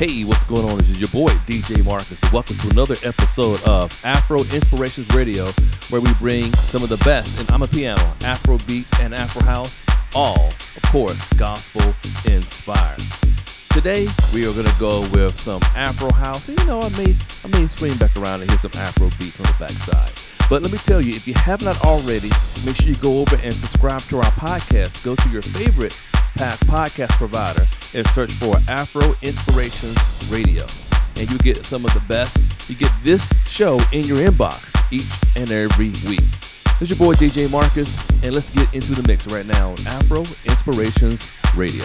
Hey, what's going on? This is your boy, DJ Marcus, and welcome to another episode of Afro Inspirations Radio, where we bring some of the best in piano, Afro beats, and Afro house, all, of course, gospel inspired. Today, we are going to go with some Afro house. And, you know, I may, I may swing back around and hear some Afro beats on the backside. But let me tell you, if you have not already, make sure you go over and subscribe to our podcast. Go to your favorite podcast provider and search for Afro Inspirations Radio. And you get some of the best. You get this show in your inbox each and every week. This is your boy DJ Marcus, and let's get into the mix right now on Afro Inspirations Radio.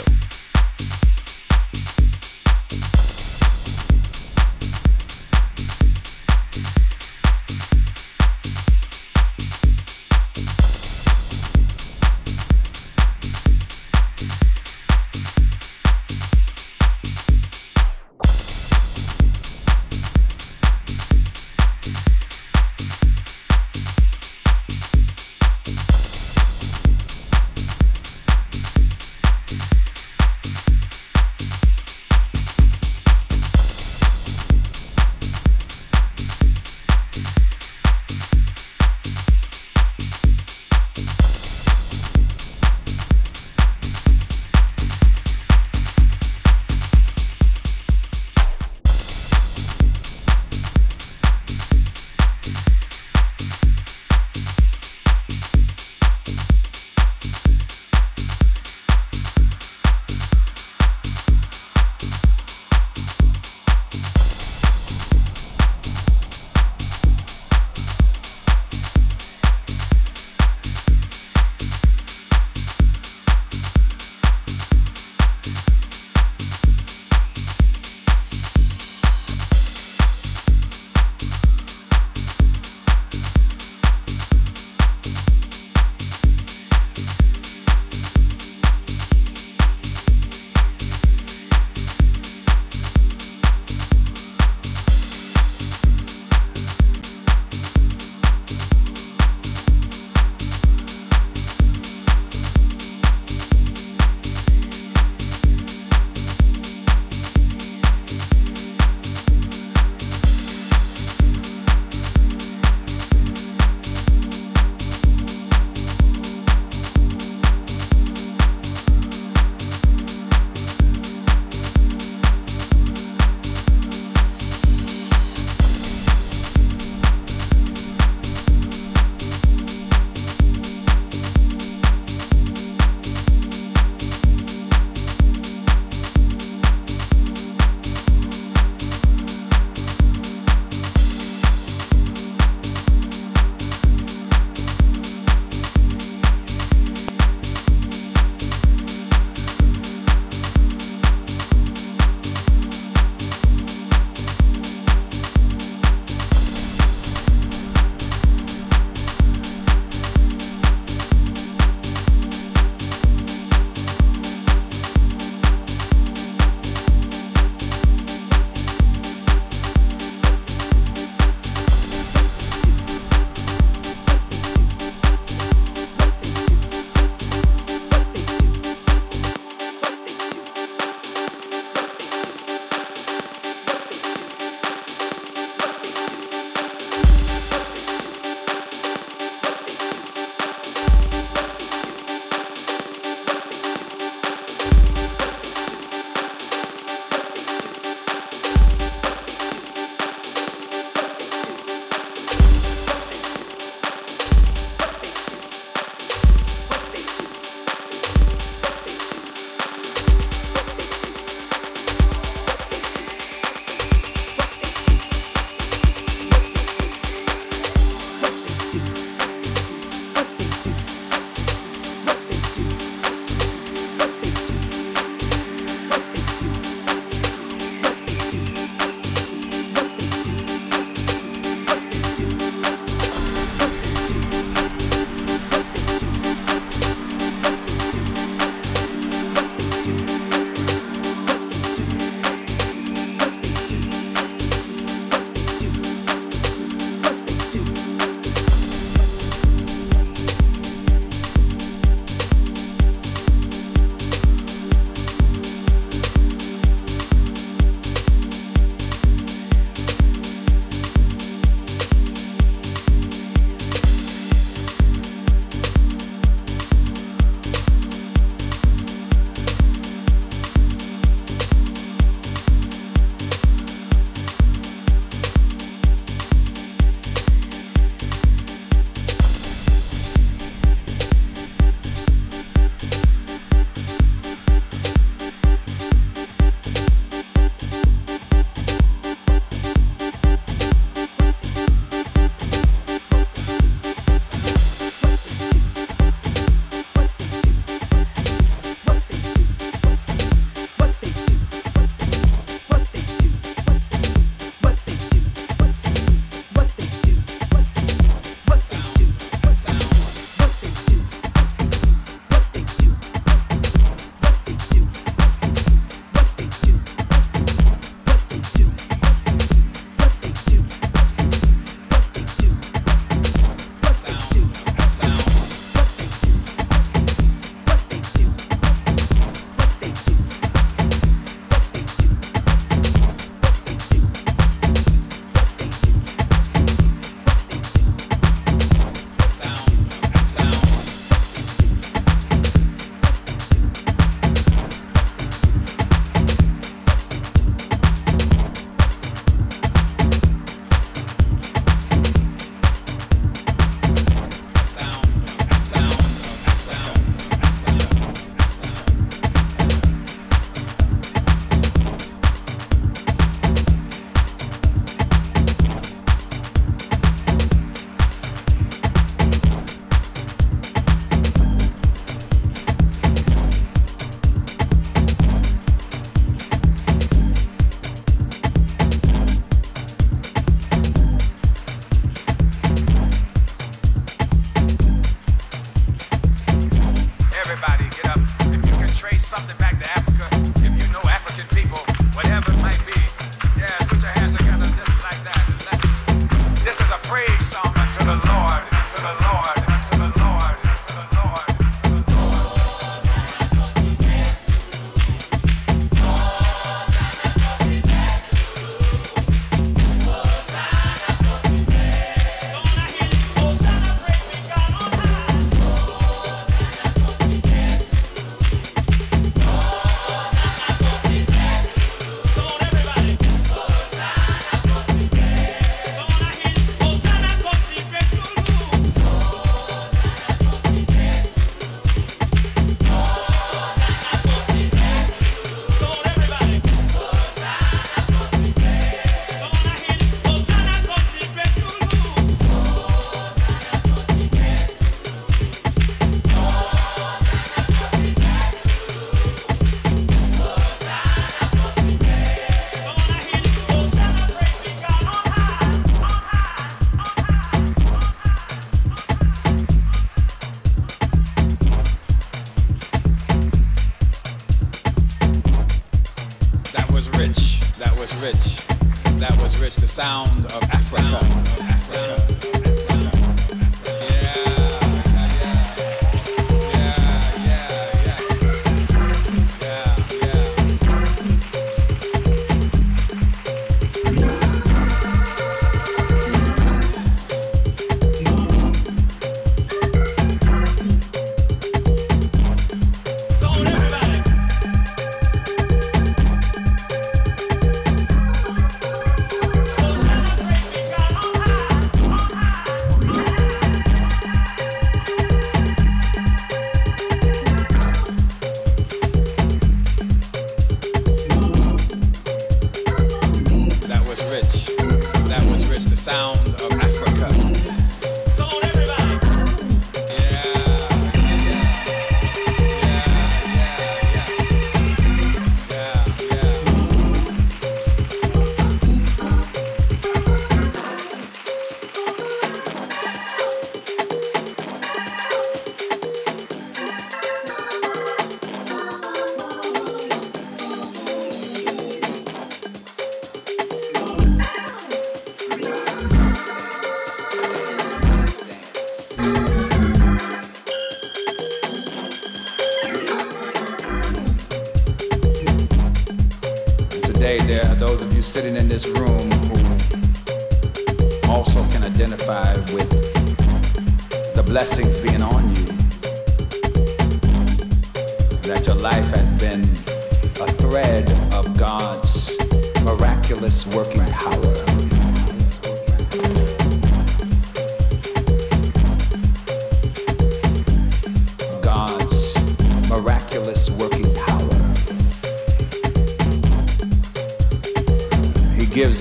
Was rich. The sound of Africa.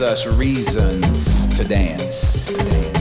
Us reasons to dance. God's love,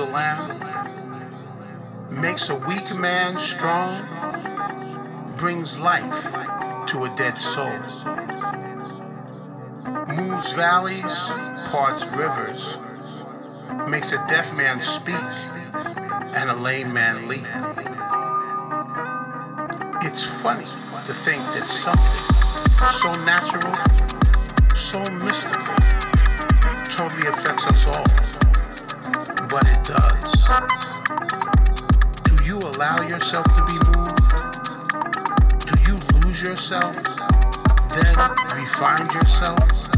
lamb, makes a weak man strong, brings life to a dead soul, moves valleys, parts rivers, makes a deaf man speak and a lame man leap. It's funny to think that something so natural, so mystical, totally affects us all. But it does. Do you allow yourself to be moved? Do you lose yourself? Then refine yourself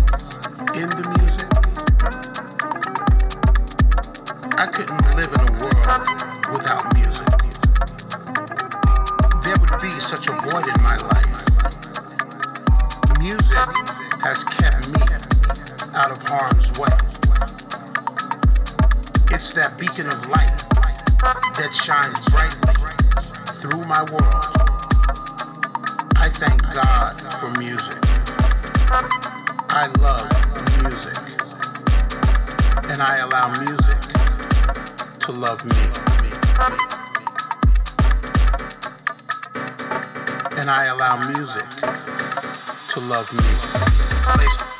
through my world. I thank God for music. I love music. And I allow music to love me. And I allow music to love me.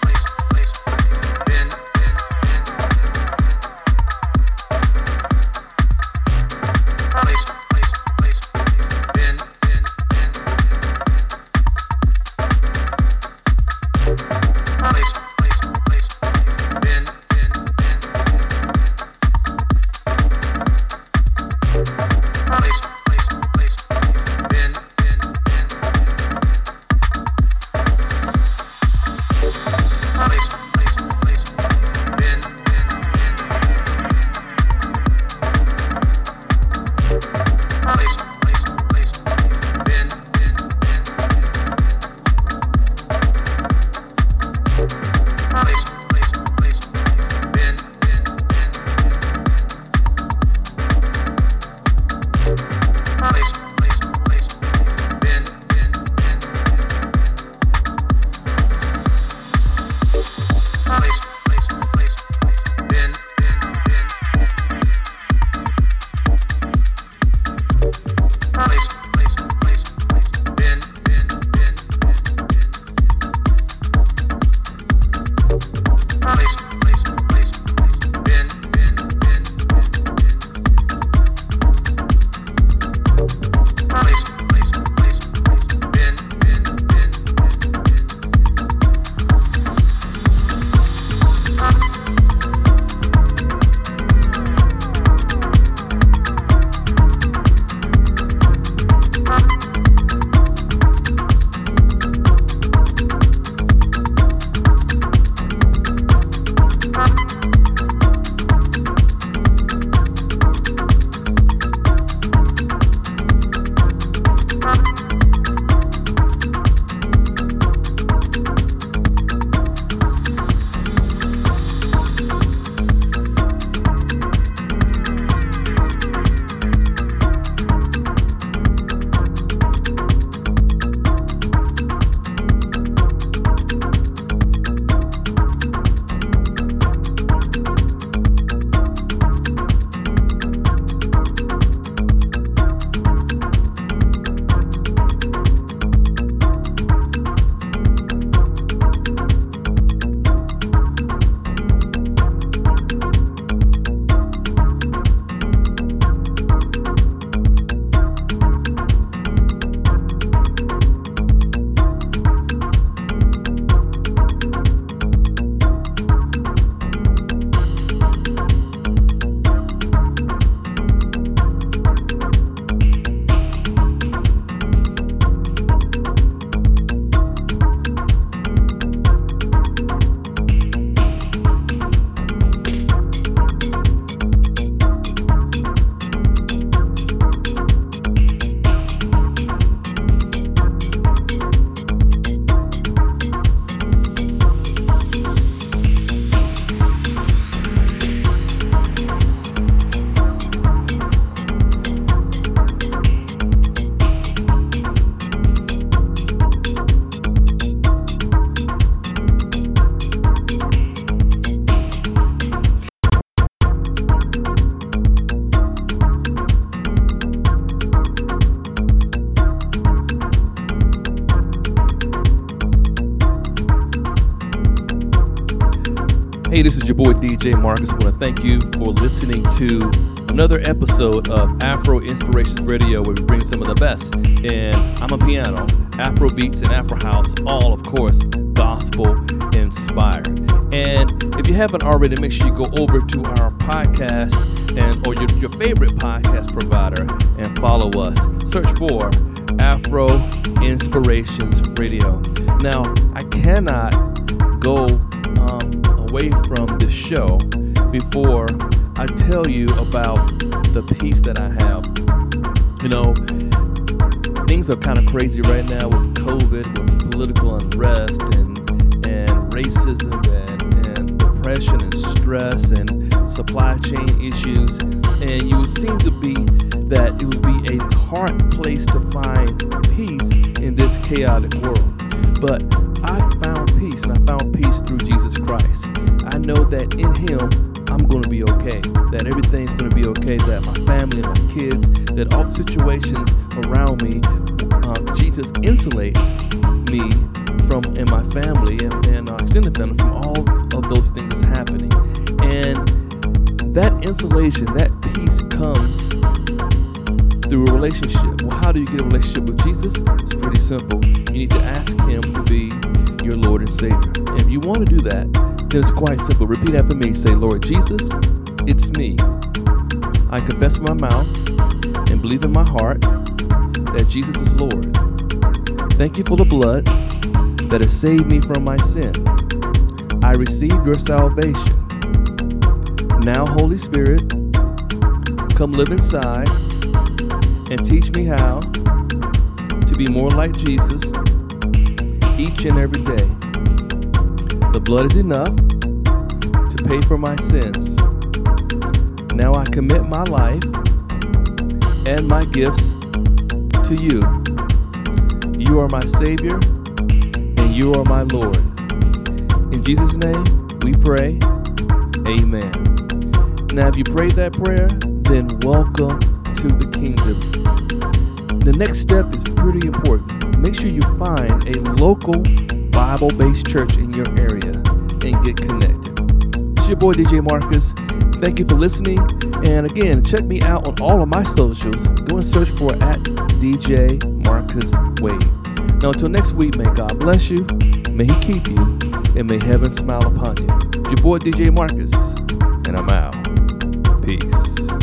Your boy DJ Marcus. I want to thank you for listening to another episode of Afro Inspirations Radio, where we bring some of the best in piano, Afro beats, and Afro house, all, of course, gospel inspired. And if you haven't already, make sure you go over to our podcast and or your, your favorite podcast provider and follow us. Search for Afro Inspirations Radio. Now, I cannot go away from this show before I tell you about the peace that I have. You know, things are kind of crazy right now with COVID, with political unrest and and racism and, and depression and stress and supply chain issues. And you would seem to be that it would be a hard place to find peace in this chaotic world. But I found peace, and I found peace through Jesus Christ. I know that in Him, I'm going to be okay, that everything's going to be okay, that my family and my kids, that all the situations around me, uh, Jesus insulates me from and my family and, and uh, extended family from all of those things that's happening. And that insulation, that peace comes through a relationship. Well, how do you get a relationship with Jesus? It's pretty simple. You need to ask Him to be your Lord and Savior. If you want to do that, it's quite simple. Repeat after me. Say, Lord Jesus, it's me. I confess with my mouth and believe in my heart that Jesus is Lord. Thank you for the blood that has saved me from my sin. I receive your salvation. Now, Holy Spirit, come live inside and teach me how to be more like Jesus each and every day. The blood is enough to pay for my sins. Now I commit my life and my gifts to you. You are my Savior and you are my Lord. In Jesus' name, we pray. Amen. Now, if you prayed that prayer, then welcome to the kingdom. The next step is pretty important. Make sure you find a local Bible based church in your area and get connected. It's your boy DJ Marcus. Thank you for listening. And again, check me out on all of my socials. Go and search for at DJ Marcus Wade. Now, until next week, may God bless you, may He keep you, and may heaven smile upon you. It's your boy DJ Marcus, and I'm out. Peace.